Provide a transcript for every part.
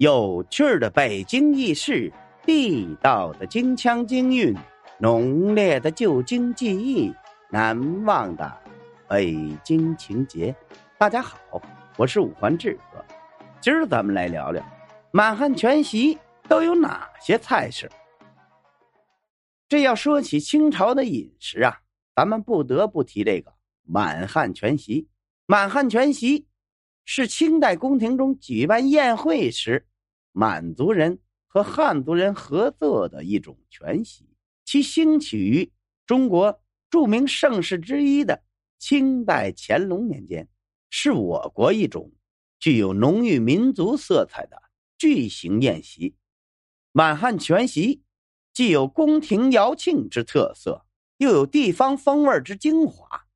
有趣的北京轶事，地道的京腔京韵，浓烈的旧京记忆，难忘的北京情节。大家好，我是五环志哥，今儿咱们来聊聊满汉全席都有哪些菜式。这要说起清朝的饮食啊，咱们不得不提这个满汉全席。满汉全席是清代宫廷中举办宴会时。满族人和汉族人合作的一种全席，其兴起于中国著名盛世之一的清代乾隆年间，是我国一种具有浓郁民族色彩的巨型宴席。满汉全席既有宫廷瑶庆之特色，又有地方风味之精华，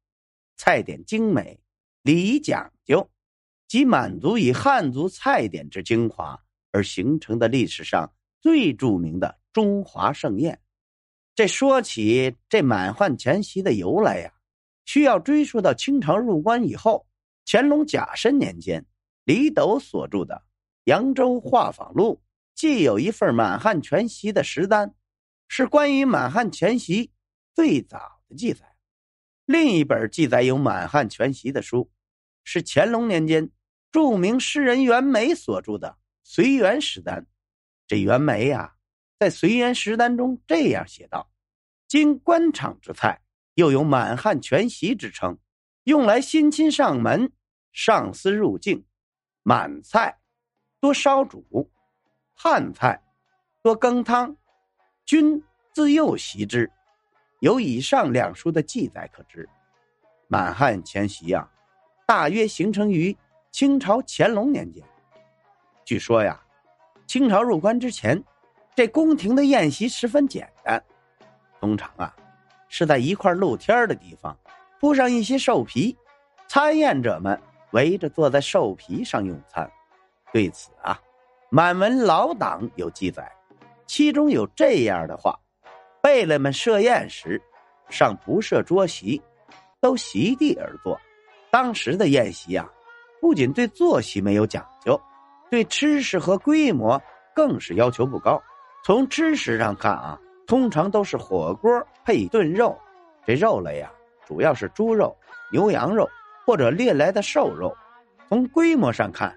菜点精美，礼仪讲究，集满族与汉族菜点之精华。而形成的历史上最著名的中华盛宴，这说起这满汉全席的由来呀，需要追溯到清朝入关以后，乾隆甲申年间，李斗所著的《扬州画舫录》既有一份满汉全席的食单，是关于满汉全席最早的记载；另一本记载有满汉全席的书，是乾隆年间著名诗人袁枚所著的。随园食单，这袁枚呀，在随园食单中这样写道：“今官场之菜，又有满汉全席之称，用来新亲上门、上司入境。满菜多烧煮，汉菜多羹汤，均自幼习之。有以上两书的记载可知，满汉全席呀，大约形成于清朝乾隆年间。”据说呀，清朝入关之前，这宫廷的宴席十分简单，通常啊是在一块露天的地方铺上一些兽皮，参宴者们围着坐在兽皮上用餐。对此啊，满文老党有记载，其中有这样的话：贝勒们设宴时，尚不设桌席，都席地而坐。当时的宴席啊，不仅对坐席没有讲究。对吃食和规模更是要求不高。从吃食上看啊，通常都是火锅配炖肉，这肉类呀，主要是猪肉、牛羊肉或者猎来的瘦肉。从规模上看，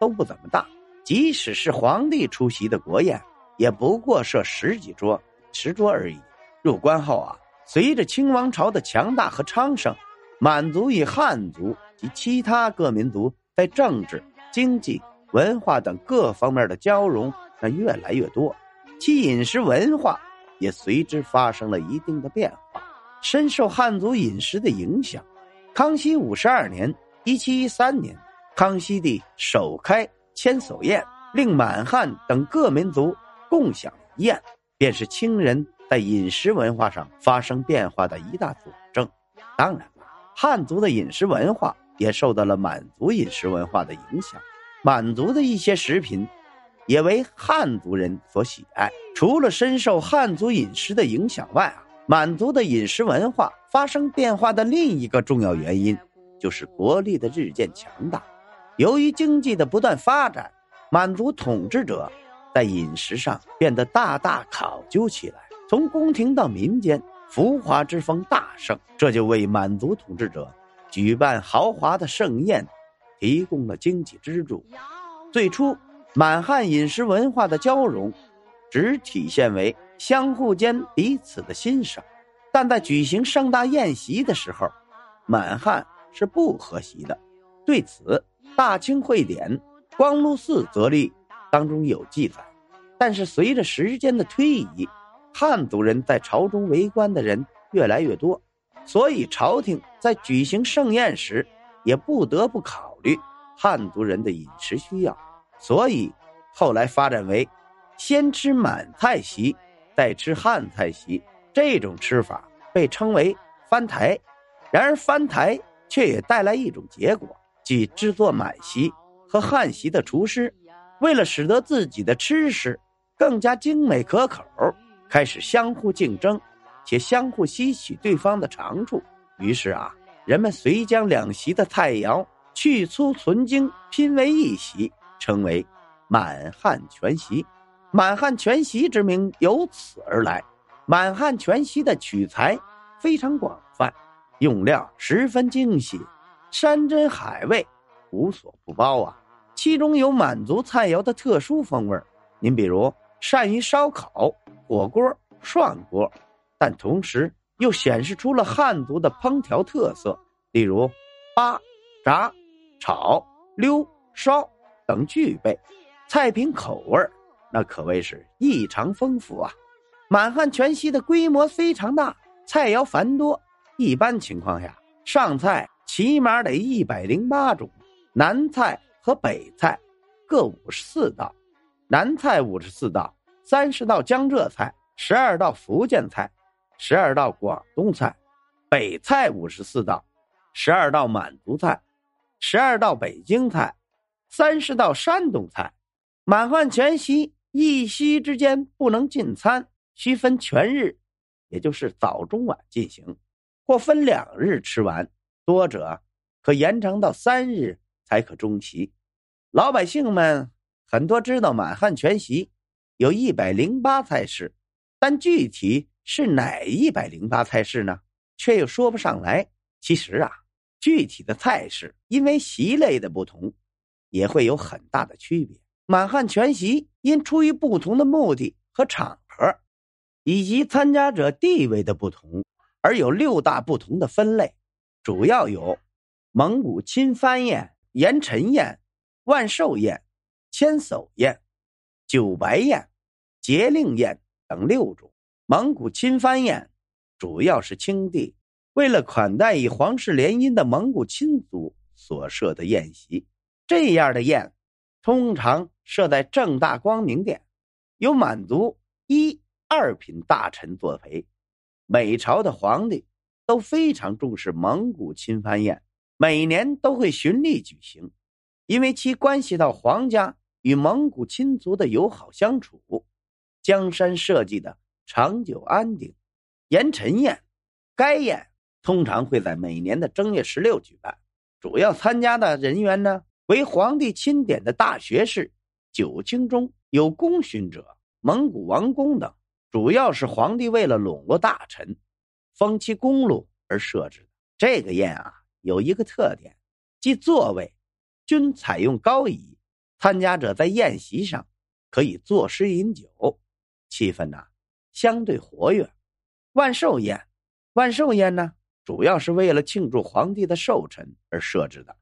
都不怎么大。即使是皇帝出席的国宴，也不过设十几桌、十桌而已。入关后啊，随着清王朝的强大和昌盛，满族与汉族及其他各民族在政治、经济。文化等各方面的交融，那越来越多，其饮食文化也随之发生了一定的变化，深受汉族饮食的影响。康熙五十二年（一七一三年），康熙帝首开千叟宴，令满汉等各民族共享宴，便是清人在饮食文化上发生变化的一大佐证。当然，汉族的饮食文化也受到了满族饮食文化的影响。满族的一些食品，也为汉族人所喜爱。除了深受汉族饮食的影响外啊，满族的饮食文化发生变化的另一个重要原因，就是国力的日渐强大。由于经济的不断发展，满族统治者在饮食上变得大大考究起来。从宫廷到民间，浮华之风大盛，这就为满族统治者举办豪华的盛宴。提供了经济支柱。最初，满汉饮食文化的交融，只体现为相互间彼此的欣赏，但在举行盛大宴席的时候，满汉是不和席的。对此，《大清会典·光禄寺则例》当中有记载。但是，随着时间的推移，汉族人在朝中围观的人越来越多，所以朝廷在举行盛宴时。也不得不考虑汉族人的饮食需要，所以后来发展为先吃满菜席，再吃汉菜席。这种吃法被称为翻台。然而翻台却也带来一种结果，即制作满席和汉席的厨师，为了使得自己的吃食更加精美可口，开始相互竞争，且相互吸取对方的长处。于是啊。人们遂将两席的菜肴去粗存精拼为一席，称为满汉全席。满汉全席之名由此而来。满汉全席的取材非常广泛，用料十分精细，山珍海味无所不包啊。其中有满族菜肴的特殊风味您比如善于烧烤、火锅、涮锅，但同时又显示出了汉族的烹调特色，例如扒、炸、炒、溜、烧等具备。菜品口味那可谓是异常丰富啊。满汉全席的规模非常大，菜肴繁多，一般情况下上菜起码得一百零八种，南菜。和北菜各五十四道，南菜五十四道，三十道江浙菜，十二道福建菜，十二道广东菜；北菜五十四道，十二道满族菜，十二道北京菜，三十道山东菜。满汉全席一夕之间不能进餐，需分全日，也就是早中晚进行，或分两日吃完，多者可延长到三日。才可中席。老百姓们很多知道满汉全席有一百零八菜式，但具体是哪一百零八菜式呢？却又说不上来。其实啊，具体的菜式因为席类的不同，也会有很大的区别。满汉全席因出于不同的目的和场合，以及参加者地位的不同，而有六大不同的分类，主要有蒙古亲藩宴。盐陈宴、万寿宴、千叟宴、九白宴、节令宴等六种。蒙古亲藩宴主要是清帝为了款待以皇室联姻的蒙古亲族所设的宴席。这样的宴通常设在正大光明殿，由满族一二品大臣作陪。每朝的皇帝都非常重视蒙古亲藩宴。每年都会循例举行，因为其关系到皇家与蒙古亲族的友好相处，江山社稷的长久安定。严陈宴，该宴通常会在每年的正月十六举办，主要参加的人员呢为皇帝钦点的大学士、九卿中有功勋者、蒙古王公等，主要是皇帝为了笼络大臣、封其公禄而设置的。这个宴啊。有一个特点，即座位均采用高椅，参加者在宴席上可以作诗饮酒，气氛呢相对活跃。万寿宴，万寿宴呢主要是为了庆祝皇帝的寿辰而设置的，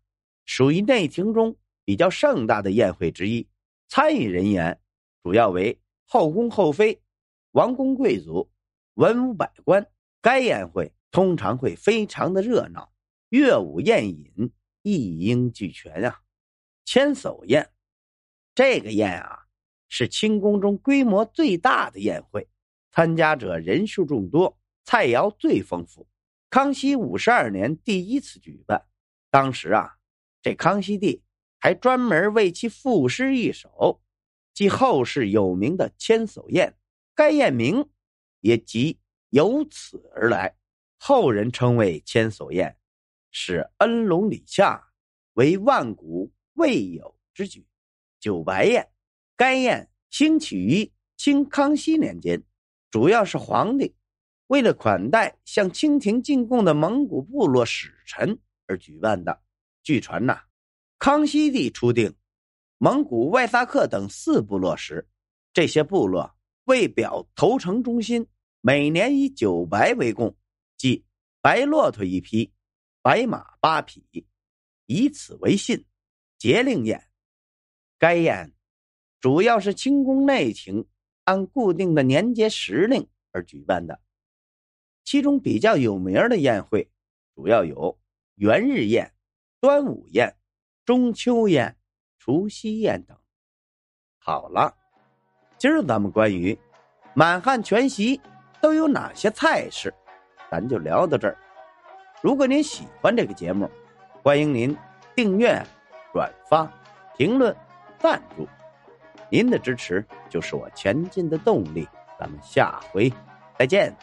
属于内廷中比较盛大的宴会之一。参与人员主要为后宫后妃、王公贵族、文武百官。该宴会通常会非常的热闹。乐舞宴饮一应俱全啊！千叟宴，这个宴啊是清宫中规模最大的宴会，参加者人数众多，菜肴最丰富。康熙五十二年第一次举办，当时啊，这康熙帝还专门为其赋诗一首，即后世有名的千叟宴。该宴名也即由此而来，后人称为千叟宴。是恩隆礼下，为万古未有之举。九白宴，该宴兴起于清康熙年间，主要是皇帝为了款待向清廷进贡的蒙古部落使臣而举办的。据传呐，康熙帝初定蒙古外萨克等四部落时，这些部落为表投诚忠心，每年以九白为贡，即白骆驼一匹。白马八匹，以此为信。节令宴，该宴主要是清宫内廷按固定的年节时令而举办的。其中比较有名的宴会，主要有元日宴、端午宴、中秋宴、除夕宴等。好了，今儿咱们关于满汉全席都有哪些菜式，咱就聊到这儿。如果您喜欢这个节目，欢迎您订阅、转发、评论、赞助，您的支持就是我前进的动力。咱们下回再见。